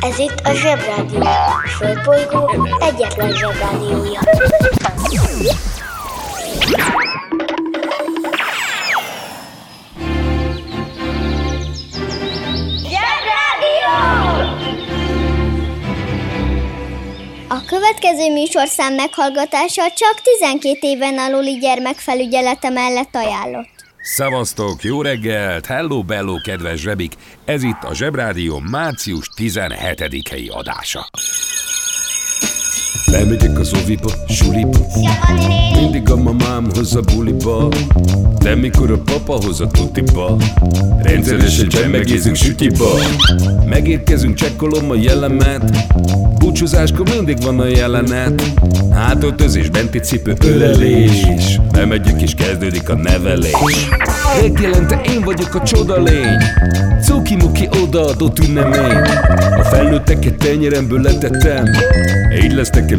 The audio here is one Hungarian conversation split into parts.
Ez itt a Zsebrádió. A Földbolygó egyetlen Zsebrádiója. Zsebrádió! A következő műsorszám meghallgatása csak 12 éven aluli gyermekfelügyelete mellett ajánlott. Szevasztok, jó reggelt, hello bello, kedves zsebik! Ez itt a Zsebrádió március 17-i adása. Lemegyek az oviba, suliba. Mindig a mamám hoz a buliba. De mikor a papa hoz a tutiba Rendszeresen csemmegézünk sütiba. Megérkezünk, csekkolom a jellemet. Búcsúzáskor mindig van a jelenet. Hátöltözés, benti cipő, ölelés. Bemegyünk és kezdődik a nevelés. Reggelente én vagyok a csoda lény. Cuki-muki odaadott ünnemény. A felnőtteket tenyeremből letettem. Így lesz nekem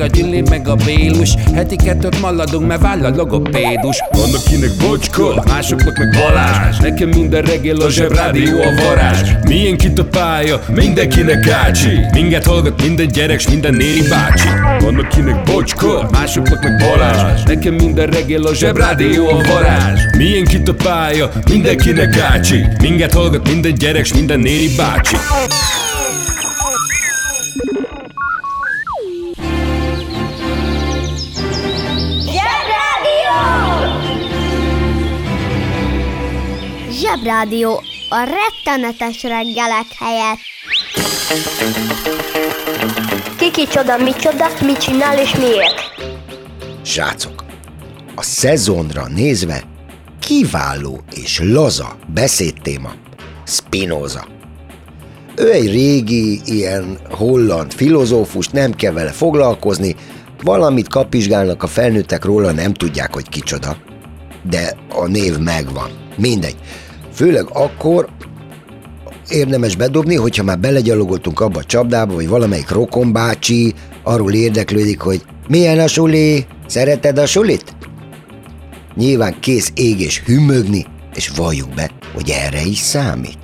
a Gyüli, meg a Bélus. Heti kettőt maladunk, mert váll a logopédus. Van akinek bocska, másoknak meg Balázs. Nekem minden reggel a zsebrádió a varázs. Milyen kit a pálya, mindenkinek ácsi Minket hallgat minden gyerek, s minden néri bácsi. Van akinek bocska, másoknak meg Balázs. Nekem minden reggel a zsebrádió a varázs. Milyen kit a pálya, mindenkinek ácsi Minket hallgat minden gyerek, s minden néri bácsi Zsebrádió a rettenetes reggelek helyett. Kiki csoda, mi csoda, mit csinál és miért? Srácok, a szezonra nézve kiváló és laza beszédtéma Spinoza. Ő egy régi, ilyen holland filozófus, nem kell vele foglalkozni, valamit kapizsgálnak a felnőttek róla, nem tudják, hogy kicsoda. De a név megvan. Mindegy. Főleg akkor érdemes bedobni, hogyha már belegyalogoltunk abba a csapdába, vagy valamelyik rokonbácsi arról érdeklődik, hogy milyen a suli, szereted a sulit? Nyilván kész ég és hümögni, és valljuk be, hogy erre is számít.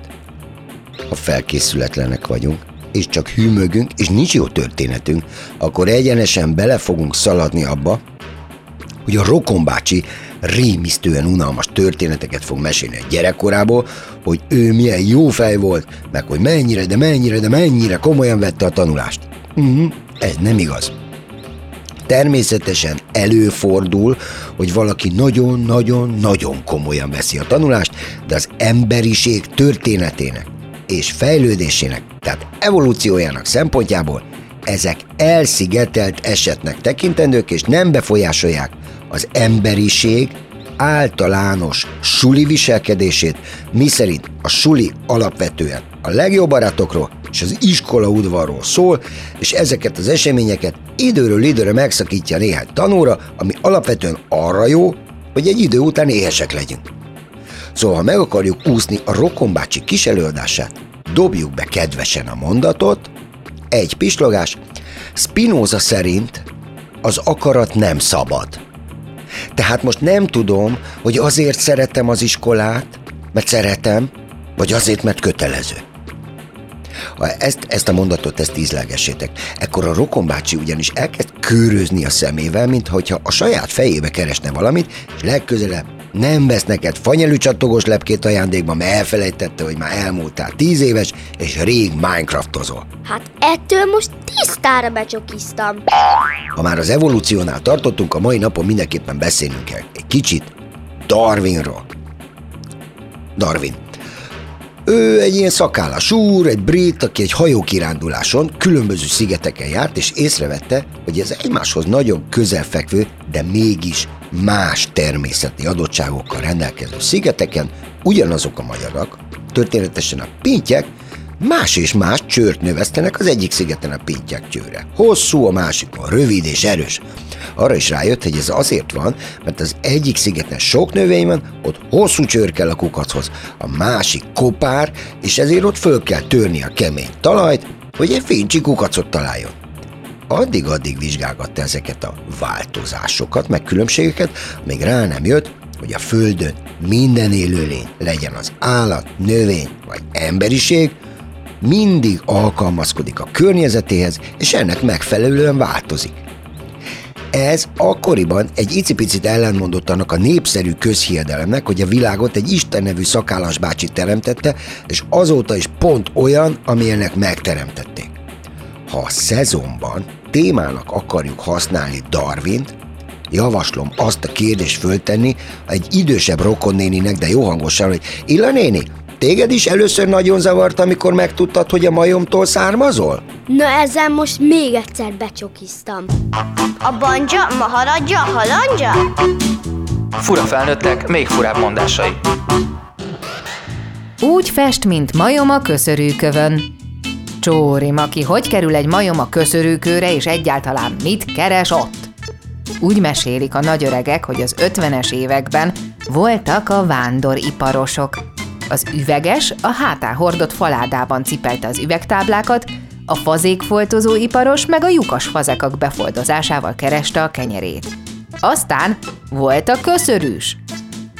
Ha felkészületlenek vagyunk, és csak hűmögünk, és nincs jó történetünk, akkor egyenesen bele fogunk szaladni abba, hogy a rokonbácsi rémisztően unalmas történeteket fog mesélni a gyerekkorából, hogy ő milyen jó fej volt, meg hogy mennyire, de mennyire, de mennyire komolyan vette a tanulást. Uh-huh, ez nem igaz. Természetesen előfordul, hogy valaki nagyon-nagyon-nagyon komolyan veszi a tanulást, de az emberiség történetének és fejlődésének, tehát evolúciójának szempontjából ezek elszigetelt esetnek tekintendők, és nem befolyásolják az emberiség általános suli viselkedését, miszerint a suli alapvetően a legjobb barátokról és az iskola udvarról szól, és ezeket az eseményeket időről időre megszakítja néhány tanóra, ami alapvetően arra jó, hogy egy idő után éhesek legyünk. Szóval, ha meg akarjuk úszni a rokonbácsi kis előadását, dobjuk be kedvesen a mondatot, egy pislogás, Spinoza szerint az akarat nem szabad. Tehát most nem tudom, hogy azért szeretem az iskolát, mert szeretem, vagy azért, mert kötelező. Ha ezt, ezt a mondatot, ezt ízlegessétek, ekkor a rokonbácsi ugyanis elkezd körözni a szemével, mintha a saját fejébe keresne valamit, és legközelebb nem vesz neked fanyelű csattogós lepkét ajándékba, mert elfelejtette, hogy már elmúltál tíz éves, és rég Minecraftozol. Hát ettől most tisztára becsokiztam. Ha már az evolúciónál tartottunk, a mai napon mindenképpen beszélnünk kell egy kicsit Darwinról. Darwin. Ő egy ilyen szakállas úr, egy brit, aki egy hajókiránduláson különböző szigeteken járt, és észrevette, hogy ez egymáshoz nagyon közelfekvő, de mégis más természeti adottságokkal rendelkező szigeteken ugyanazok a magyarok, történetesen a pintyek, Más és más csőrt növesztenek az egyik szigeten a pintyák csőre. Hosszú, a másikon rövid és erős. Arra is rájött, hogy ez azért van, mert az egyik szigeten sok növény van, ott hosszú csőr kell a kukachoz, a másik kopár, és ezért ott föl kell törni a kemény talajt, hogy egy fincsi kukacot találjon. Addig-addig vizsgálgatta ezeket a változásokat, meg különbségeket, amíg rá nem jött, hogy a Földön minden élőlény, legyen az állat, növény vagy emberiség, mindig alkalmazkodik a környezetéhez, és ennek megfelelően változik. Ez akkoriban egy icipicit ellenmondott annak a népszerű közhiedelemnek, hogy a világot egy Isten nevű szakállas bácsi teremtette, és azóta is pont olyan, amilyennek megteremtették. Ha a szezonban témának akarjuk használni Darwint, javaslom azt a kérdést föltenni egy idősebb rokonnéninek, de jó hangosan, hogy Illa néni, Téged is először nagyon zavart, amikor megtudtad, hogy a majomtól származol? Na ezzel most még egyszer becsokiztam. A banja, maharadja, halandja? Fura felnőttek, még furább mondásai. Úgy fest, mint majom a köszörűkövön. Csóri Maki, hogy kerül egy majom a köszörűkőre, és egyáltalán mit keres ott? Úgy mesélik a nagyöregek, hogy az 50-es években voltak a vándoriparosok. Az üveges a hátán hordott faládában cipelte az üvegtáblákat, a fazékfoltozó iparos meg a lyukas fazekak befoldozásával kereste a kenyerét. Aztán volt a köszörűs.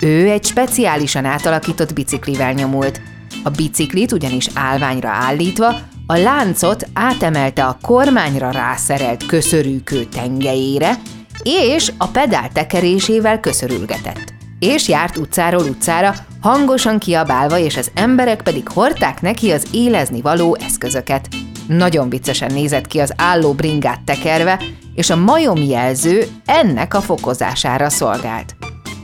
Ő egy speciálisan átalakított biciklivel nyomult. A biciklit ugyanis állványra állítva a láncot átemelte a kormányra rászerelt köszörűkő tengelyére, és a pedál tekerésével köszörülgetett. És járt utcáról utcára, hangosan kiabálva, és az emberek pedig hordták neki az élezni való eszközöket. Nagyon viccesen nézett ki az álló bringát tekerve, és a majomjelző ennek a fokozására szolgált.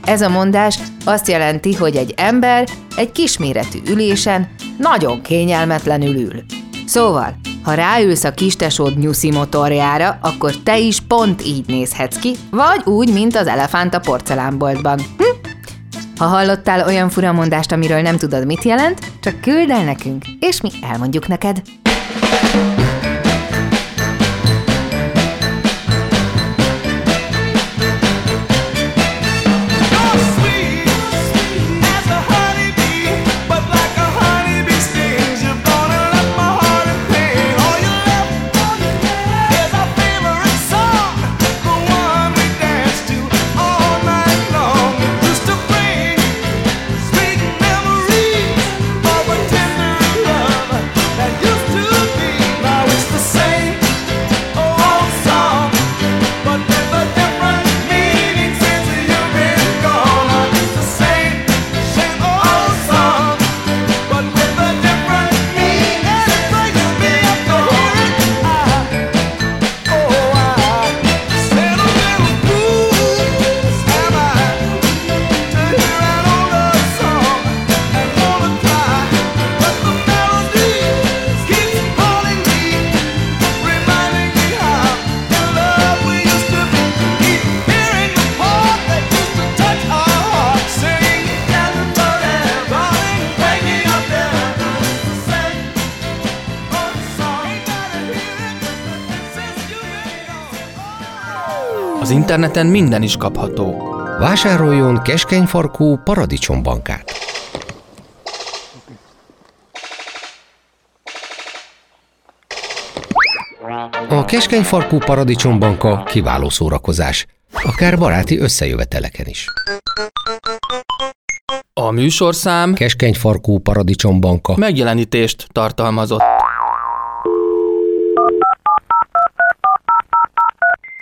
Ez a mondás azt jelenti, hogy egy ember egy kisméretű ülésen nagyon kényelmetlenül ül. Szóval, ha ráülsz a kistesód nyuszi motorjára, akkor te is pont így nézhetsz ki, vagy úgy, mint az elefánt a porcelánboltban. Hm? Ha hallottál olyan furamondást, amiről nem tudod, mit jelent, csak küld el nekünk, és mi elmondjuk neked. Interneten minden is kapható. Vásároljon keskenyfarkú paradicsombankát. A keskenyfarkú paradicsombanka kiváló szórakozás, akár baráti összejöveteleken is. A műsorszám Keskenyfarkú paradicsombanka megjelenítést tartalmazott.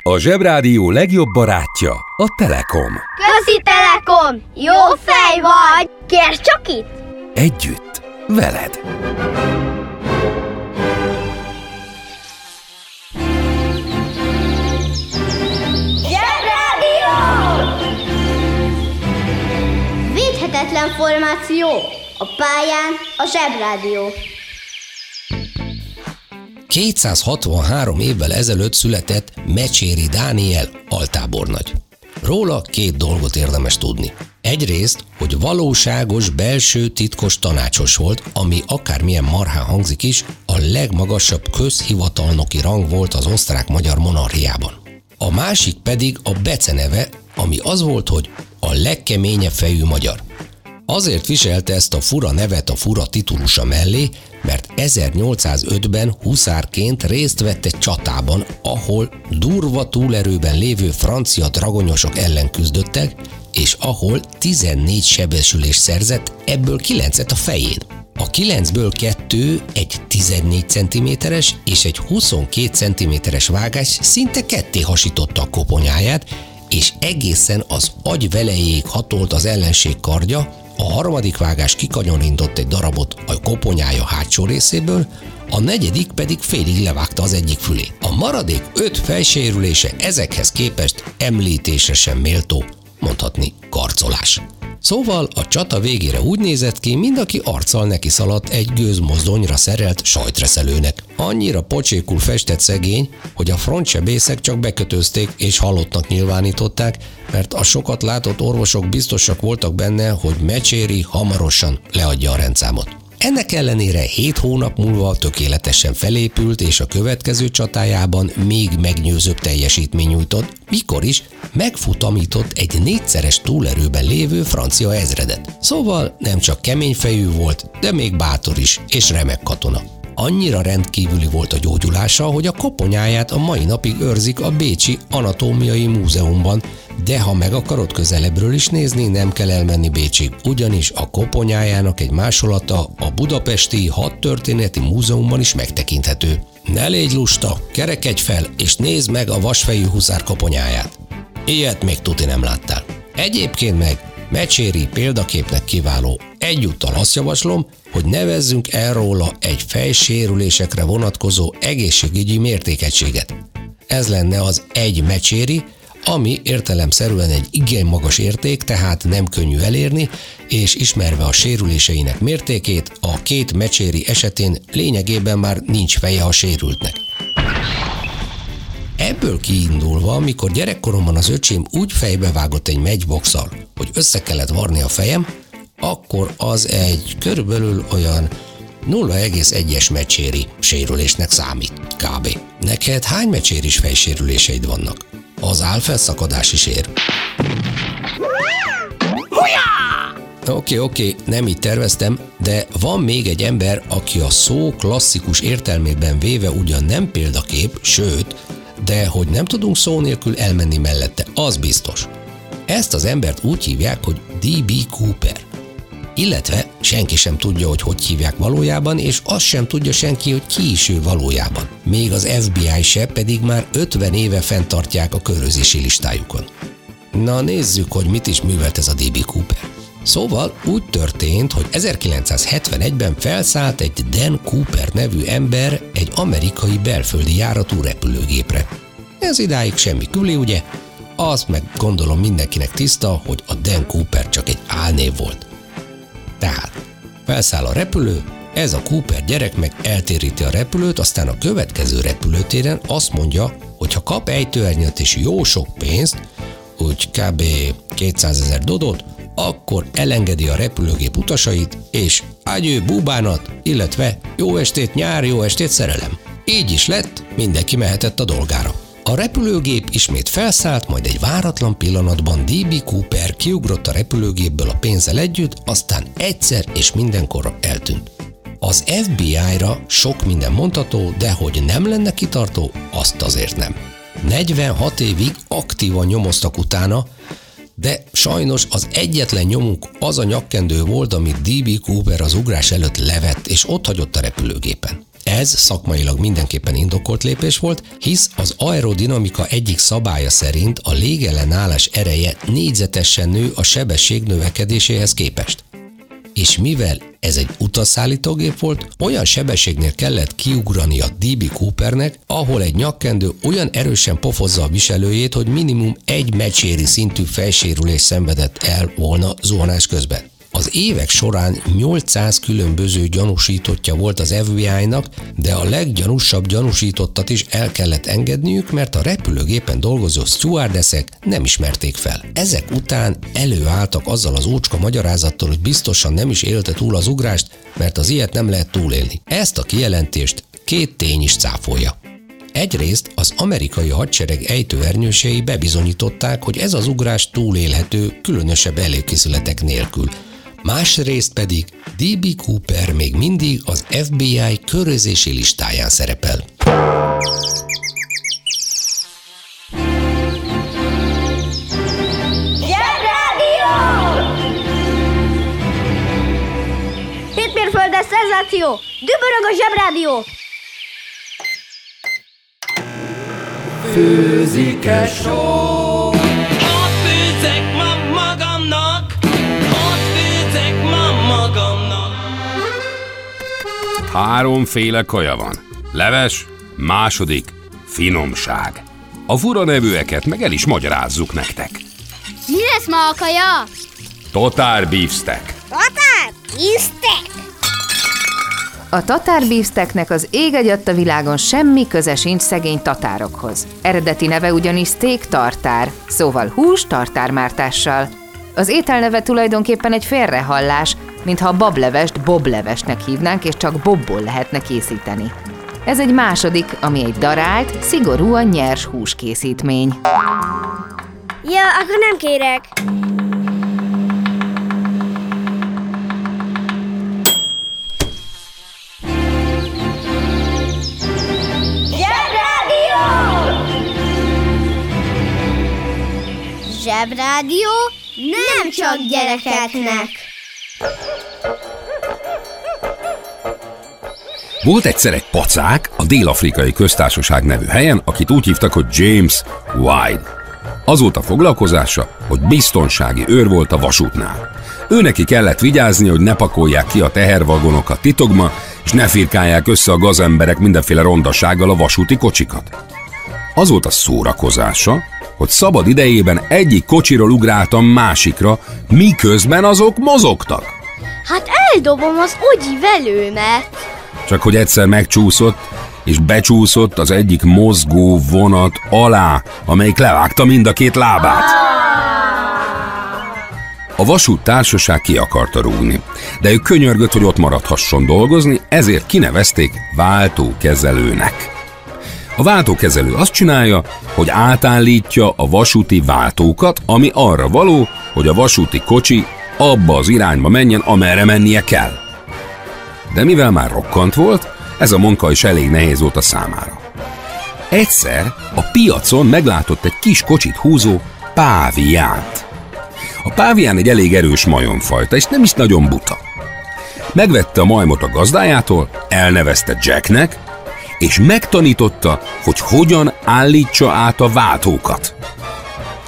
A Zsebrádió legjobb barátja a Telekom. Közi Telekom! Jó fej vagy! Kérd csak itt! Együtt, veled. Zsebrádió! Védhetetlen formáció. A pályán a Zsebrádió. 263 évvel ezelőtt született Mecséri Dániel altábornagy. Róla két dolgot érdemes tudni. Egyrészt, hogy valóságos belső titkos tanácsos volt, ami akármilyen marhán hangzik is, a legmagasabb közhivatalnoki rang volt az osztrák-magyar monarchiában. A másik pedig a beceneve, ami az volt, hogy a legkeményebb fejű magyar. Azért viselte ezt a fura nevet a fura titulusa mellé, mert 1805-ben huszárként részt vett egy csatában, ahol durva túlerőben lévő francia dragonyosok ellen küzdöttek, és ahol 14 sebesülés szerzett, ebből 9-et a fején. A 9-ből 2 egy 14 cm-es és egy 22 cm-es vágás szinte ketté hasította a koponyáját, és egészen az agy velejéig hatolt az ellenség kardja, a harmadik vágás kikanyarintott egy darabot a koponyája hátsó részéből, a negyedik pedig félig levágta az egyik fülét. A maradék öt fejsérülése ezekhez képest említésre sem méltó, mondhatni karcolás. Szóval a csata végére úgy nézett ki, mind aki arccal neki szaladt egy gőzmozdonyra szerelt sajtreszelőnek. Annyira pocsékul festett szegény, hogy a frontsebészek csak bekötözték és halottnak nyilvánították, mert a sokat látott orvosok biztosak voltak benne, hogy Mecséri hamarosan leadja a rendszámot. Ennek ellenére 7 hónap múlva tökéletesen felépült, és a következő csatájában még megnyőzőbb teljesítmény nyújtott, mikor is megfutamított egy négyszeres túlerőben lévő francia ezredet. Szóval nem csak kemény fejű volt, de még bátor is, és remek katona annyira rendkívüli volt a gyógyulása, hogy a koponyáját a mai napig őrzik a Bécsi Anatómiai Múzeumban, de ha meg akarod közelebbről is nézni, nem kell elmenni Bécsig, ugyanis a koponyájának egy másolata a Budapesti Hadtörténeti Múzeumban is megtekinthető. Ne légy lusta, kerekedj fel, és nézd meg a vasfejű huszár koponyáját. Ilyet még tuti nem láttál. Egyébként meg Mecséri példaképnek kiváló. Egyúttal azt javaslom, hogy nevezzünk el róla egy fejsérülésekre vonatkozó egészségügyi mértékegységet. Ez lenne az egy mecséri, ami értelemszerűen egy igen magas érték, tehát nem könnyű elérni, és ismerve a sérüléseinek mértékét, a két mecséri esetén lényegében már nincs feje a sérültnek. Ebből kiindulva, amikor gyerekkoromban az öcsém úgy fejbevágott egy megyboxal, hogy össze kellett varni a fejem, akkor az egy körülbelül olyan 0,1-es mecséri sérülésnek számít, kb. Neked hány mecséris fejsérüléseid vannak? Az álfelszakadás is ér. Oké, okay, oké, okay, nem így terveztem, de van még egy ember, aki a szó klasszikus értelmében véve ugyan nem példakép, sőt, de hogy nem tudunk szó nélkül elmenni mellette, az biztos. Ezt az embert úgy hívják, hogy D.B. Cooper. Illetve senki sem tudja, hogy hogy hívják valójában, és azt sem tudja senki, hogy ki is ő valójában. Még az FBI se, pedig már 50 éve fenntartják a körözési listájukon. Na nézzük, hogy mit is művelt ez a D.B. Cooper. Szóval úgy történt, hogy 1971-ben felszállt egy Dan Cooper nevű ember egy amerikai belföldi járatú repülőgépre. Ez idáig semmi küli, ugye? Azt meg gondolom mindenkinek tiszta, hogy a Dan Cooper csak egy álnév volt. Tehát felszáll a repülő, ez a Cooper gyerek meg eltéríti a repülőt, aztán a következő repülőtéren azt mondja, hogy ha kap ejtőernyőt és jó sok pénzt, úgy kb. 200 ezer dodot, akkor elengedi a repülőgép utasait, és ágyő búbánat, illetve jó estét nyár, jó estét szerelem. Így is lett, mindenki mehetett a dolgára. A repülőgép ismét felszállt, majd egy váratlan pillanatban D.B. Cooper kiugrott a repülőgépből a pénzzel együtt, aztán egyszer és mindenkorra eltűnt. Az FBI-ra sok minden mondható, de hogy nem lenne kitartó, azt azért nem. 46 évig aktívan nyomoztak utána, de sajnos az egyetlen nyomuk az a nyakkendő volt, amit D.B. Cooper az ugrás előtt levett és ott hagyott a repülőgépen. Ez szakmailag mindenképpen indokolt lépés volt, hisz az aerodinamika egyik szabálya szerint a légellenállás ereje négyzetesen nő a sebesség növekedéséhez képest. És mivel ez egy utasszállítógép volt, olyan sebességnél kellett kiugrani a DB Coopernek, ahol egy nyakkendő olyan erősen pofozza a viselőjét, hogy minimum egy mecséri szintű fejsérülés szenvedett el volna zuhanás közben. Az évek során 800 különböző gyanúsítottja volt az FBI-nak, de a leggyanúsabb gyanúsítottat is el kellett engedniük, mert a repülőgépen dolgozó stewardessek nem ismerték fel. Ezek után előálltak azzal az ócska magyarázattal, hogy biztosan nem is élte túl az ugrást, mert az ilyet nem lehet túlélni. Ezt a kijelentést két tény is cáfolja. Egyrészt az amerikai hadsereg ejtőernyősei bebizonyították, hogy ez az ugrás túlélhető, különösebb előkészületek nélkül. Másrészt pedig D.B. Cooper még mindig az FBI körözési listáján szerepel. Zsebrádió! Hétmérföldes szenzáció! Dübörög a Zsebrádió! Ott Háromféle kaja van. Leves, második, finomság. A fura nevűeket meg el is magyarázzuk nektek. Mi lesz ma a kaja? Totár beefsteak. Tatár, isztek! A tatár beefsteaknek az ég egyadt a világon semmi köze sincs szegény tatárokhoz. Eredeti neve ugyanis steak tartár, szóval hús tartármártással. Az étel neve tulajdonképpen egy félrehallás, mintha a bablevest boblevesnek hívnánk, és csak bobból lehetne készíteni. Ez egy második, ami egy darált, szigorúan nyers húskészítmény. Ja, akkor nem kérek. Zsebrádió! Zsebrádió nem csak gyerekeknek. Volt egyszer egy pacák a Dél-Afrikai Köztársaság nevű helyen, akit úgy hívtak, hogy James White. Az volt a foglalkozása, hogy biztonsági őr volt a vasútnál. Ő neki kellett vigyázni, hogy ne pakolják ki a tehervagonokat titokba, és ne firkálják össze a gazemberek mindenféle rondasággal a vasúti kocsikat. Az volt a szórakozása, hogy szabad idejében egyik kocsiról ugráltam másikra, miközben azok mozogtak. Hát eldobom az ogyi velőmet. Csak hogy egyszer megcsúszott, és becsúszott az egyik mozgó vonat alá, amelyik levágta mind a két lábát. A vasút társaság ki akarta rúgni, de ő könyörgött, hogy ott maradhasson dolgozni, ezért kinevezték váltókezelőnek. A váltókezelő azt csinálja, hogy átállítja a vasúti váltókat, ami arra való, hogy a vasúti kocsi abba az irányba menjen, amerre mennie kell. De mivel már rokkant volt, ez a munka is elég nehéz volt a számára. Egyszer a piacon meglátott egy kis kocsit húzó páviánt. A pávián egy elég erős majomfajta, és nem is nagyon buta. Megvette a majmot a gazdájától, elnevezte Jacknek, és megtanította, hogy hogyan állítsa át a váltókat.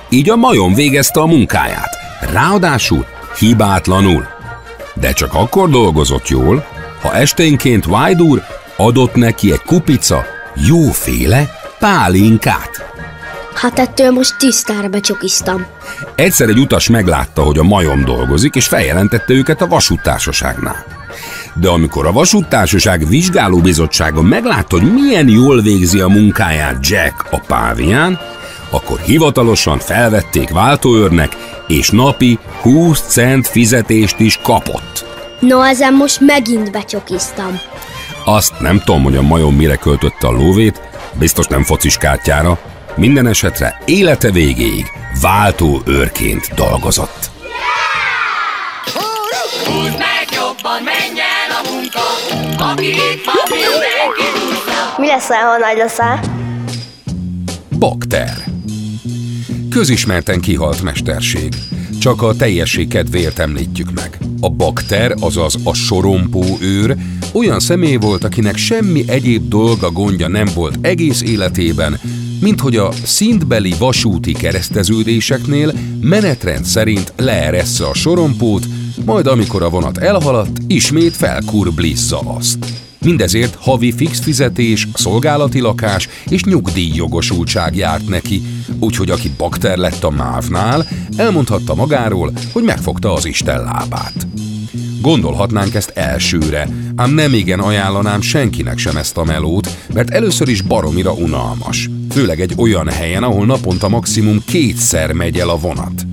Így a majom végezte a munkáját, ráadásul hibátlanul. De csak akkor dolgozott jól, ha esténként White úr adott neki egy kupica jóféle pálinkát. Hát ettől most tisztára becsokiztam. Egyszer egy utas meglátta, hogy a majom dolgozik, és feljelentette őket a vasúttársaságnál. De amikor a vasúttársaság vizsgálóbizottsága meglátta, hogy milyen jól végzi a munkáját Jack a pávián, akkor hivatalosan felvették váltóőrnek, és napi 20 cent fizetést is kapott. No, ezen most megint becsokiztam. Azt nem tudom, hogy a majom mire költötte a lóvét, biztos nem focis kártyára, minden esetre élete végéig váltó őrként dolgozott. Húzd meg jobban, menj Mi leszel, ha nagy leszel? Bakter. Közismerten kihalt mesterség. Csak a teljesség kedvéért említjük meg. A bakter, azaz a sorompó őr, olyan személy volt, akinek semmi egyéb dolga gondja nem volt egész életében, mint hogy a szintbeli vasúti kereszteződéseknél menetrend szerint leeressze a sorompót, majd amikor a vonat elhaladt, ismét felkurblizza azt. Mindezért havi fix fizetés, szolgálati lakás és nyugdíjjogosultság járt neki, úgyhogy aki bakter lett a mávnál, elmondhatta magáról, hogy megfogta az Isten lábát. Gondolhatnánk ezt elsőre, ám nem igen ajánlanám senkinek sem ezt a melót, mert először is baromira unalmas. Főleg egy olyan helyen, ahol naponta maximum kétszer megy el a vonat.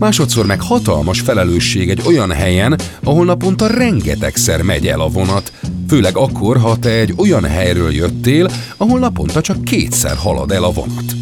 Másodszor meg hatalmas felelősség egy olyan helyen, ahol naponta rengetegszer megy el a vonat, főleg akkor, ha te egy olyan helyről jöttél, ahol naponta csak kétszer halad el a vonat.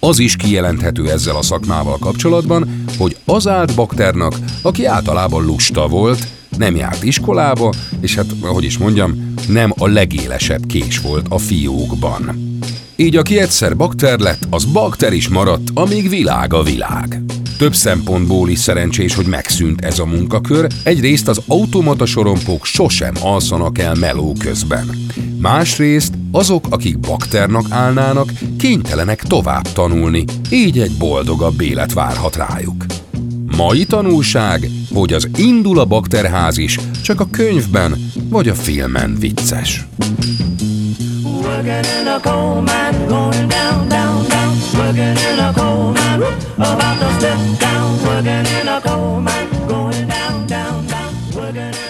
Az is kijelenthető ezzel a szakmával kapcsolatban, hogy az állt bakternak, aki általában lusta volt, nem járt iskolába, és hát, ahogy is mondjam, nem a legélesebb kés volt a fiókban. Így aki egyszer bakter lett, az bakter is maradt, amíg világ a világ. Több szempontból is szerencsés, hogy megszűnt ez a munkakör. Egyrészt az automata sorompók sosem alszanak el meló közben. Másrészt azok, akik bakternak állnának, kénytelenek tovább tanulni, így egy boldogabb élet várhat rájuk. Mai tanulság, hogy az indul a bakterház is, csak a könyvben vagy a filmen vicces. Working in a coal mine, going down, down. Working in a coal mine. About to step down. Working in a coal mine, going down, down, down. Working in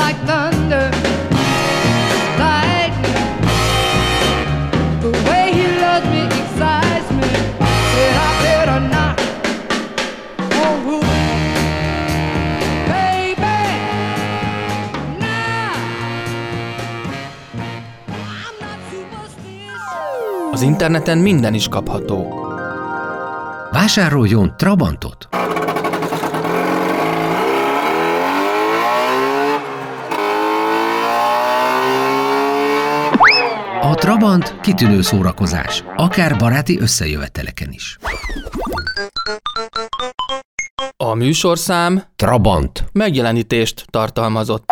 like thunder. Az interneten minden is kapható. Vásároljon Trabantot! Trabant kitűnő szórakozás, akár baráti összejöveteleken is. A műsorszám Trabant. megjelenítést tartalmazott.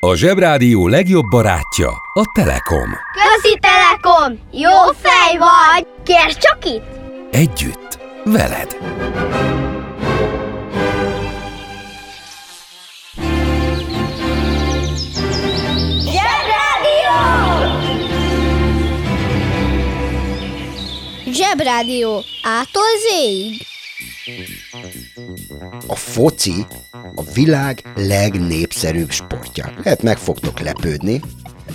A Zsebrádió legjobb barátja a Telekom. Közi Telekom! Jó fej vagy! Kérd csak itt! Együtt, veled. Zsebrádió. Ától zéig. A foci a világ legnépszerűbb sportja. Lehet meg fogtok lepődni,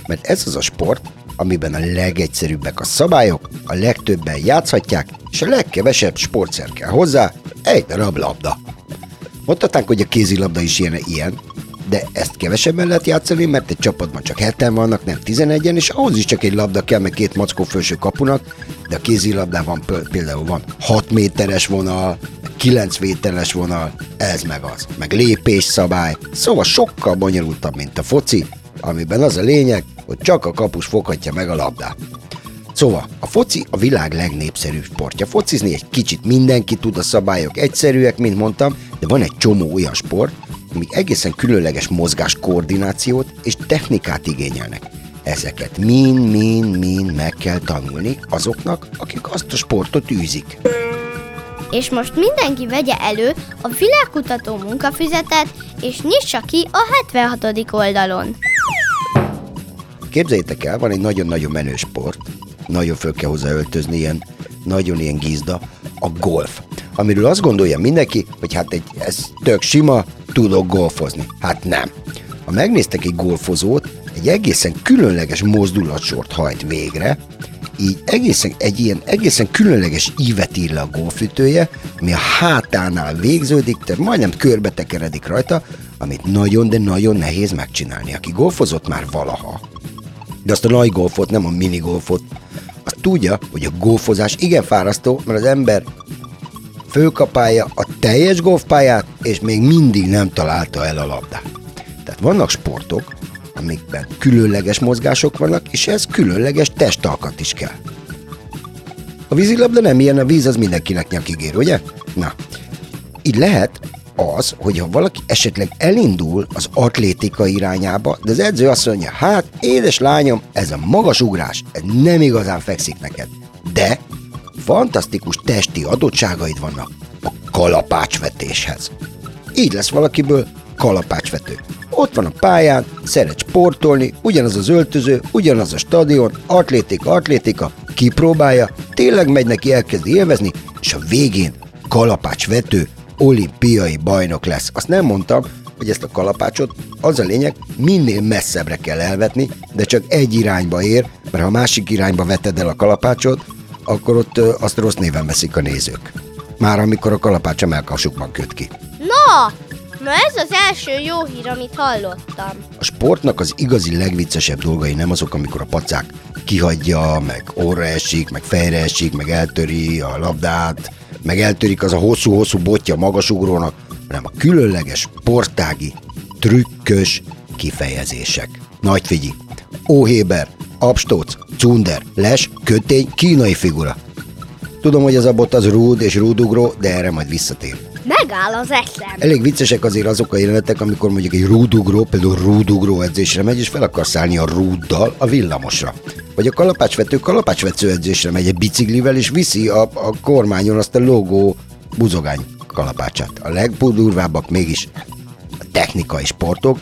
mert ez az a sport, amiben a legegyszerűbbek a szabályok, a legtöbben játszhatják, és a legkevesebb sportszer kell hozzá, egy darab labda. Mondhatnánk, hogy a kézilabda is ilyen, ilyen, de ezt kevesebben lehet játszani, mert egy csapatban csak heten vannak, nem 11-en, és ahhoz is csak egy labda kell, meg két mackó felső kapunak, de a kézilabdában például van 6 méteres vonal, 9 méteres vonal, ez meg az, meg lépésszabály, szóval sokkal bonyolultabb, mint a foci, amiben az a lényeg, hogy csak a kapus foghatja meg a labdát. Szóval, a foci a világ legnépszerűbb sportja. Focizni egy kicsit mindenki tud, a szabályok egyszerűek, mint mondtam, de van egy csomó olyan sport, amik egészen különleges mozgás koordinációt és technikát igényelnek. Ezeket mind-mind-mind meg kell tanulni azoknak, akik azt a sportot űzik. És most mindenki vegye elő a világkutató munkafüzetet, és nyissa ki a 76. oldalon. Képzeljétek el, van egy nagyon-nagyon menő sport, nagyon föl kell hozzá öltözni, ilyen, nagyon ilyen gizda, a golf. Amiről azt gondolja mindenki, hogy hát egy, ez tök sima, tudok golfozni. Hát nem. Ha megnéztek egy golfozót, egy egészen különleges mozdulatsort hajt végre, így egészen, egy ilyen egészen különleges ívet ír le a golfütője, ami a hátánál végződik, tehát majdnem körbe tekeredik rajta, amit nagyon, de nagyon nehéz megcsinálni. Aki golfozott már valaha, de azt a nagy golfot, nem a mini golfot, tudja, hogy a golfozás igen fárasztó, mert az ember fölkapálja a teljes golfpályát, és még mindig nem találta el a labdát. Tehát vannak sportok, amikben különleges mozgások vannak, és ez különleges testalkat is kell. A vízilabda nem ilyen, a víz az mindenkinek nyakigér, ugye? Na, így lehet az, hogy ha valaki esetleg elindul az atlétika irányába, de az edző azt mondja, hát édes lányom, ez a magas ugrás, ez nem igazán fekszik neked. De fantasztikus testi adottságaid vannak a kalapácsvetéshez. Így lesz valakiből kalapácsvető. Ott van a pályán, szeret sportolni, ugyanaz az öltöző, ugyanaz a stadion, atlétika, atlétika, kipróbálja, tényleg megy neki, elkezdi élvezni, és a végén kalapácsvető, olimpiai bajnok lesz. Azt nem mondtam, hogy ezt a kalapácsot az a lényeg, minél messzebbre kell elvetni, de csak egy irányba ér, mert ha másik irányba veted el a kalapácsot, akkor ott azt rossz néven veszik a nézők. Már amikor a kalapács a melkasukban köt ki. Na, na ez az első jó hír, amit hallottam. A sportnak az igazi legviccesebb dolgai nem azok, amikor a pacák kihagyja, meg orra esik, meg fejre esik, meg eltöri a labdát, meg eltörik az a hosszú-hosszú botja magasugrónak, hanem a különleges, portági, trükkös kifejezések. Nagy figyi, óhéber, abstóc, cunder, les, kötény, kínai figura. Tudom, hogy az a bot az rúd és rúdugró, de erre majd visszatér. Megáll az eszem. Elég viccesek azért azok a jelenetek, amikor mondjuk egy rúdugró, például rúdugró edzésre megy, és fel akar szállni a rúddal a villamosra. Vagy a kalapácsvető kalapácsvető edzésre megy egy biciklivel, és viszi a, a kormányon azt a logó buzogány kalapácsát. A legpudurvábbak mégis a technikai sportok,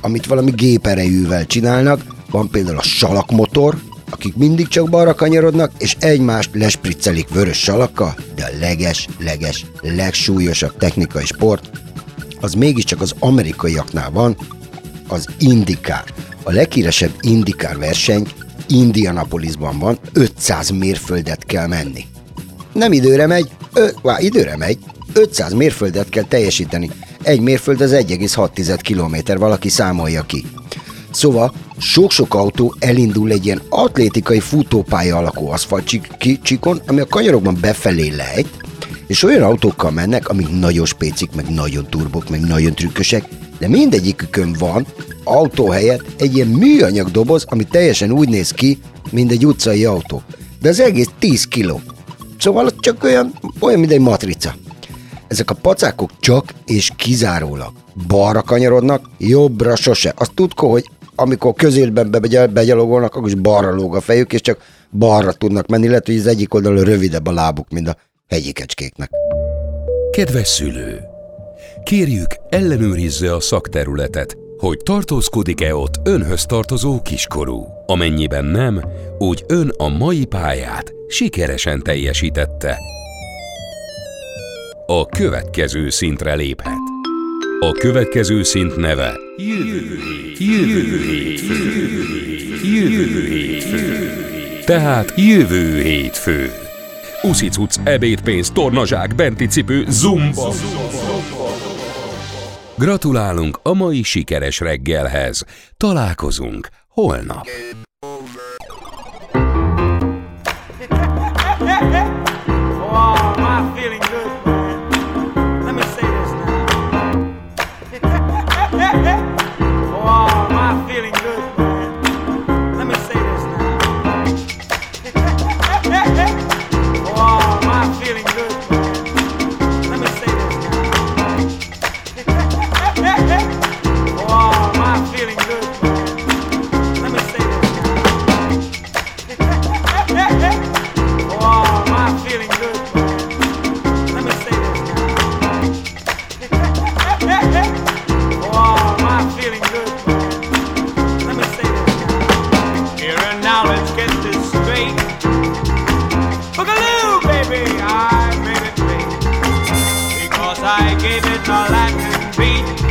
amit valami géperejűvel csinálnak, van például a salakmotor, akik mindig csak balra kanyarodnak, és egymást lespriccelik vörös salakkal, de a leges, leges, legsúlyosabb technikai sport, az mégiscsak az amerikaiaknál van, az indikár. A leghíresebb indikár verseny Indianapolisban van, 500 mérföldet kell menni. Nem időre megy, ö, vá, időre megy, 500 mérföldet kell teljesíteni. Egy mérföld az 1,6 km, valaki számolja ki. Szóval sok-sok autó elindul egy ilyen atlétikai futópálya alakú aszfaltcsikon, ami a kanyarokban befelé lejt, és olyan autókkal mennek, amik nagyon spécik, meg nagyon turbok, meg nagyon trükkösek, de mindegyikükön van autó helyett egy ilyen műanyag doboz, ami teljesen úgy néz ki, mint egy utcai autó. De az egész 10 kiló. Szóval csak olyan, olyan, mint egy matrica. Ezek a pacákok csak és kizárólag balra kanyarodnak, jobbra sose. Azt tudko, hogy amikor közélben begyal- begyalogolnak, akkor is balra lóg a fejük, és csak balra tudnak menni, lehet, hogy az egyik oldalon rövidebb a lábuk, mint a hegyi kecskéknek. Kedves szülő! Kérjük, ellenőrizze a szakterületet, hogy tartózkodik-e ott önhöz tartozó kiskorú. Amennyiben nem, úgy ön a mai pályát sikeresen teljesítette. A következő szintre léphet. A következő szint neve Jövő jövő hétfő, jövő hétfő. Tehát jövő hétfő. Uszicuc, ebédpénz, tornazsák, benti cipő, zumba. Gratulálunk a mai sikeres reggelhez. Találkozunk holnap. gave it all I could be.